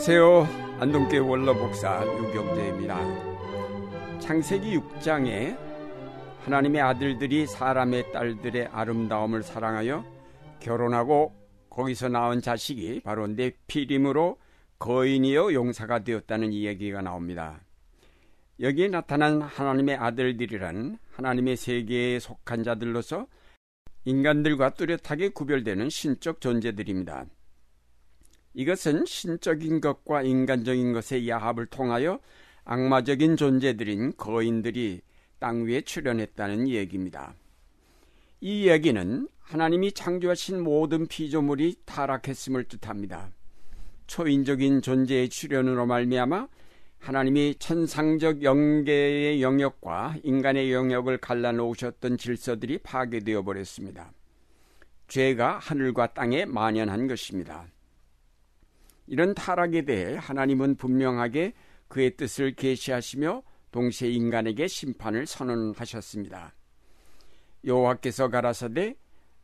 안녕하세요. 안동교회 원로목사 유경재입니다. 창세기 6장에 하나님의 아들들이 사람의 딸들의 아름다움을 사랑하여 결혼하고 거기서 낳은 자식이 바로 네피림으로 거인이여 용사가 되었다는 이야기가 나옵니다. 여기에 나타난 하나님의 아들들이란 하나님의 세계에 속한 자들로서 인간들과 뚜렷하게 구별되는 신적 존재들입니다. 이것은 신적인 것과 인간적인 것의 야합을 통하여 악마적인 존재들인 거인들이 땅 위에 출현했다는 얘기입니다. 이 이야기는 하나님이 창조하신 모든 피조물이 타락했음을 뜻합니다. 초인적인 존재의 출현으로 말미암아 하나님이 천상적 영계의 영역과 인간의 영역을 갈라놓으셨던 질서들이 파괴되어 버렸습니다. 죄가 하늘과 땅에 만연한 것입니다. 이런 타락에 대해 하나님은 분명하게 그의 뜻을 계시하시며 동시에 인간에게 심판을 선언하셨습니다. 여호와께서 가라사대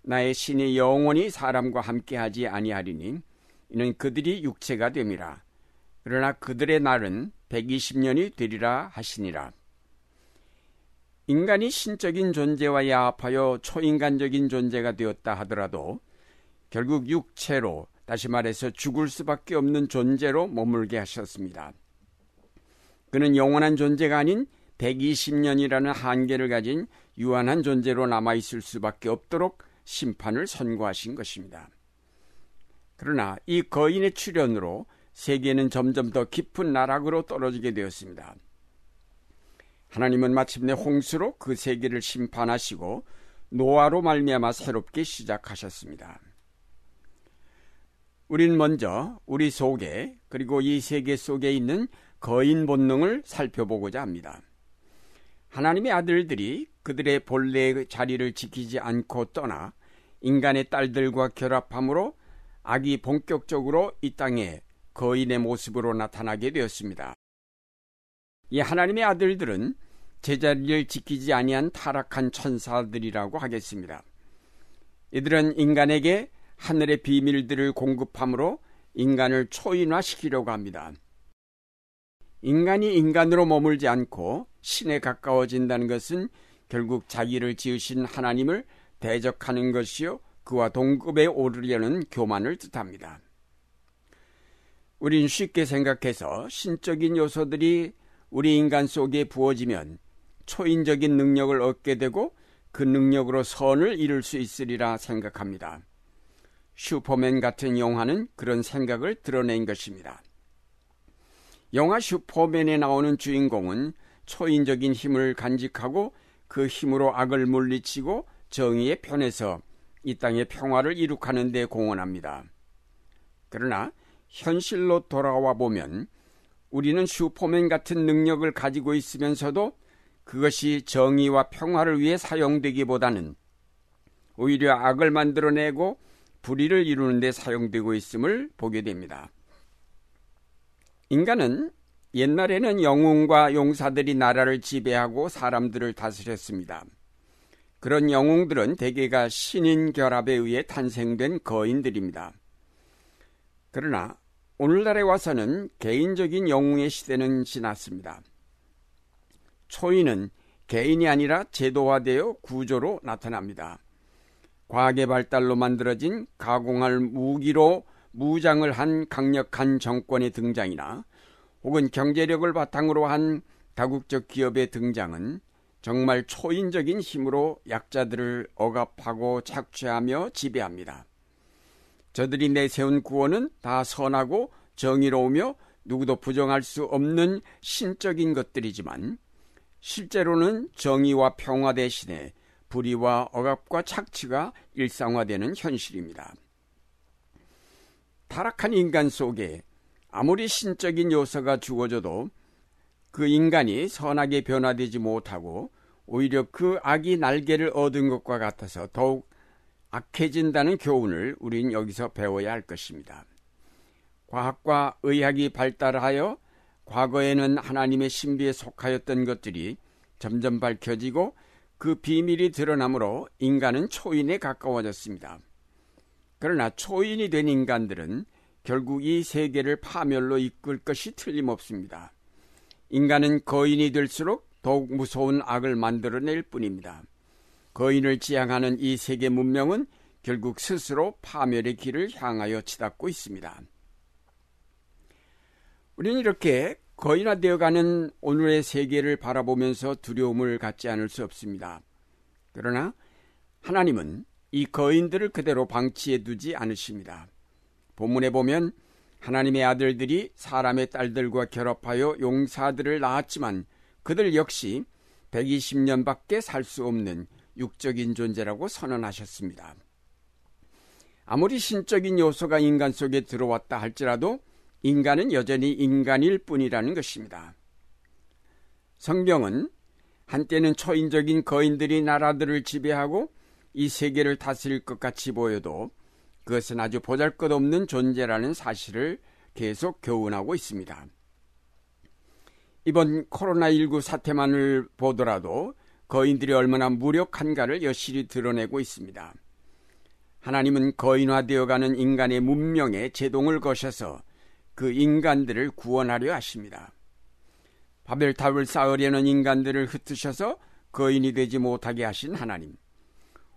나의 신이 영원히 사람과 함께하지 아니하리니 이는 그들이 육체가 됨이라. 그러나 그들의 날은 120년이 되리라 하시니라. 인간이 신적인 존재와 야합하여 초인간적인 존재가 되었다 하더라도 결국 육체로 다시 말해서 죽을 수밖에 없는 존재로 머물게 하셨습니다. 그는 영원한 존재가 아닌 120년이라는 한계를 가진 유한한 존재로 남아있을 수밖에 없도록 심판을 선고하신 것입니다. 그러나 이 거인의 출현으로 세계는 점점 더 깊은 나락으로 떨어지게 되었습니다. 하나님은 마침내 홍수로 그 세계를 심판하시고 노아로 말미암아 새롭게 시작하셨습니다. 우린 먼저 우리 속에 그리고 이 세계 속에 있는 거인 본능을 살펴보고자 합니다. 하나님의 아들들이 그들의 본래의 자리를 지키지 않고 떠나 인간의 딸들과 결합함으로 악이 본격적으로 이 땅에 거인의 모습으로 나타나게 되었습니다. 이 하나님의 아들들은 제자리를 지키지 아니한 타락한 천사들이라고 하겠습니다. 이들은 인간에게 하늘의 비밀들을 공급함으로 인간을 초인화시키려고 합니다. 인간이 인간으로 머물지 않고 신에 가까워진다는 것은 결국 자기를 지으신 하나님을 대적하는 것이요 그와 동급에 오르려는 교만을 뜻합니다. 우린 쉽게 생각해서 신적인 요소들이 우리 인간 속에 부어지면 초인적인 능력을 얻게 되고 그 능력으로 선을 이룰 수 있으리라 생각합니다. 슈퍼맨 같은 영화는 그런 생각을 드러낸 것입니다. 영화 슈퍼맨에 나오는 주인공은 초인적인 힘을 간직하고 그 힘으로 악을 물리치고 정의의 편에서 이 땅의 평화를 이룩하는 데 공헌합니다. 그러나 현실로 돌아와 보면 우리는 슈퍼맨 같은 능력을 가지고 있으면서도 그것이 정의와 평화를 위해 사용되기보다는 오히려 악을 만들어내고 불의를 이루는 데 사용되고 있음을 보게 됩니다. 인간은 옛날에는 영웅과 용사들이 나라를 지배하고 사람들을 다스렸습니다. 그런 영웅들은 대개가 신인 결합에 의해 탄생된 거인들입니다. 그러나 오늘날에 와서는 개인적인 영웅의 시대는 지났습니다. 초인은 개인이 아니라 제도화되어 구조로 나타납니다. 과학의 발달로 만들어진 가공할 무기로 무장을 한 강력한 정권의 등장이나 혹은 경제력을 바탕으로 한 다국적 기업의 등장은 정말 초인적인 힘으로 약자들을 억압하고 착취하며 지배합니다. 저들이 내세운 구원은 다 선하고 정의로우며 누구도 부정할 수 없는 신적인 것들이지만 실제로는 정의와 평화 대신에 불의와 억압과 착취가 일상화되는 현실입니다. 타락한 인간 속에 아무리 신적인 요소가 주어져도 그 인간이 선하게 변화되지 못하고 오히려 그 악이 날개를 얻은 것과 같아서 더욱 악해진다는 교훈을 우린 여기서 배워야 할 것입니다. 과학과 의학이 발달하여 과거에는 하나님의 신비에 속하였던 것들이 점점 밝혀지고 그 비밀이 드러나므로 인간은 초인에 가까워졌습니다. 그러나 초인이 된 인간들은 결국 이 세계를 파멸로 이끌 것이 틀림없습니다. 인간은 거인이 될수록 더욱 무서운 악을 만들어낼 뿐입니다. 거인을 지향하는 이 세계 문명은 결국 스스로 파멸의 길을 향하여 치닫고 있습니다. 우리는 이렇게 거인화 되어가는 오늘의 세계를 바라보면서 두려움을 갖지 않을 수 없습니다. 그러나 하나님은 이 거인들을 그대로 방치해 두지 않으십니다. 본문에 보면 하나님의 아들들이 사람의 딸들과 결합하여 용사들을 낳았지만 그들 역시 120년밖에 살 수 없는 육적인 존재라고 선언하셨습니다. 아무리 신적인 요소가 인간 속에 들어왔다 할지라도 인간은 여전히 인간일 뿐이라는 것입니다. 성경은 한때는 초인적인 거인들이 나라들을 지배하고 이 세계를 다스릴 것 같이 보여도 그것은 아주 보잘 것 없는 존재라는 사실을 계속 교훈하고 있습니다. 이번 코로나19 사태만을 보더라도 거인들이 얼마나 무력한가를 여실히 드러내고 있습니다. 하나님은 거인화되어가는 인간의 문명에 제동을 거셔서 그 인간들을 구원하려 하십니다. 바벨탑을 쌓으려는 인간들을 흩으셔서 거인이 되지 못하게 하신 하나님.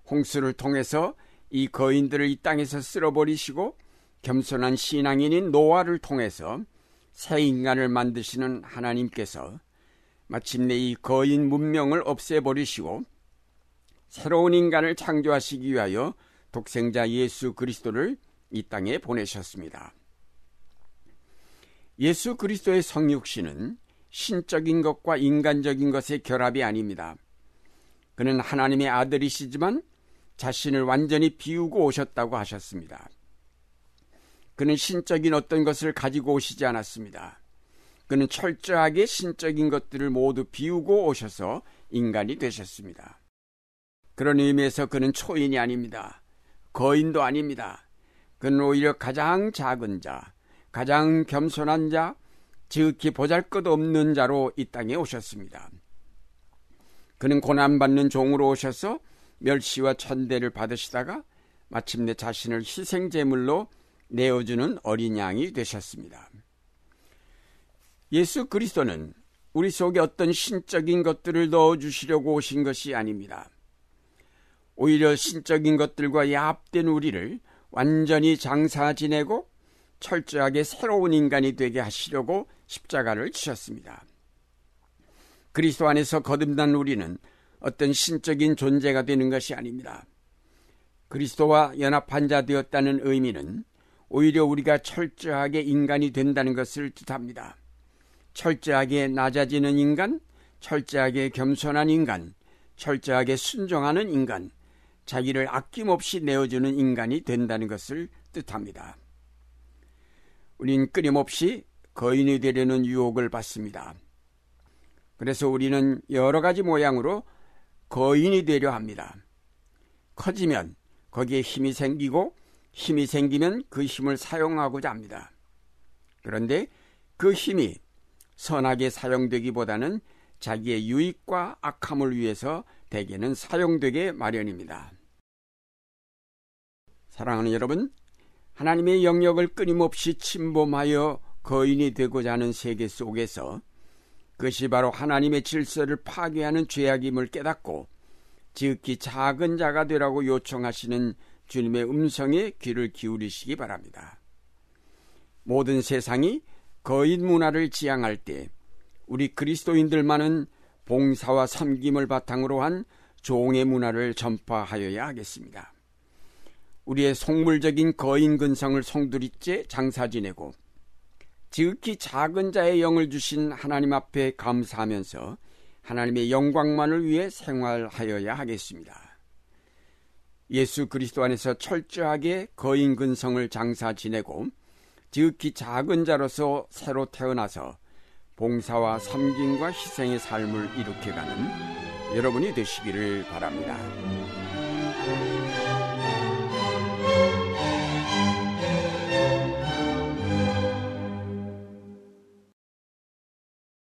홍수를 통해서 이 거인들을 이 땅에서 쓸어버리시고 겸손한 신앙인인 노아를 통해서 새 인간을 만드시는 하나님께서 마침내 이 거인 문명을 없애버리시고 새로운 인간을 창조하시기 위하여 독생자 예수 그리스도를 이 땅에 보내셨습니다. 예수 그리스도의 성육신은 신적인 것과 인간적인 것의 결합이 아닙니다. 그는 하나님의 아들이시지만 자신을 완전히 비우고 오셨다고 하셨습니다. 그는 신적인 어떤 것을 가지고 오시지 않았습니다. 그는 철저하게 신적인 것들을 모두 비우고 오셔서 인간이 되셨습니다. 그런 의미에서 그는 초인이 아닙니다. 거인도 아닙니다. 그는 오히려 가장 작은 자, 가장 겸손한 자, 지극히 보잘 것 없는 자로 이 땅에 오셨습니다. 그는 고난받는 종으로 오셔서 멸시와 천대를 받으시다가 마침내 자신을 희생제물로 내어주는 어린 양이 되셨습니다. 예수 그리스도는 우리 속에 어떤 신적인 것들을 넣어주시려고 오신 것이 아닙니다. 오히려 신적인 것들과 야합된 우리를 완전히 장사 지내고 철저하게 새로운 인간이 되게 하시려고 십자가를 치셨습니다. 그리스도 안에서 거듭난 우리는 어떤 신적인 존재가 되는 것이 아닙니다. 그리스도와 연합한 자 되었다는 의미는 오히려 우리가 철저하게 인간이 된다는 것을 뜻합니다. 철저하게 낮아지는 인간, 철저하게 겸손한 인간, 철저하게 순종하는 인간, 자기를 아낌없이 내어주는 인간이 된다는 것을 뜻합니다. 우린 끊임없이 거인이 되려는 유혹을 받습니다. 그래서 우리는 여러 가지 모양으로 거인이 되려 합니다. 커지면 거기에 힘이 생기고 힘이 생기면 그 힘을 사용하고자 합니다. 그런데 그 힘이 선하게 사용되기보다는 자기의 유익과 악함을 위해서 대개는 사용되게 마련입니다. 사랑하는 여러분, 하나님의 영역을 끊임없이 침범하여 거인이 되고자 하는 세계 속에서 그것이 바로 하나님의 질서를 파괴하는 죄악임을 깨닫고 지극히 작은 자가 되라고 요청하시는 주님의 음성에 귀를 기울이시기 바랍니다. 모든 세상이 거인 문화를 지향할 때 우리 그리스도인들만은 봉사와 섬김을 바탕으로 한 종의 문화를 전파하여야 하겠습니다. 우리의 속물적인 거인 근성을 송두리째 장사 지내고 지극히 작은 자의 영을 주신 하나님 앞에 감사하면서 하나님의 영광만을 위해 생활하여야 하겠습니다. 예수 그리스도 안에서 철저하게 거인 근성을 장사 지내고 지극히 작은 자로서 새로 태어나서 봉사와 섬김과 희생의 삶을 이룩해가는 여러분이 되시기를 바랍니다.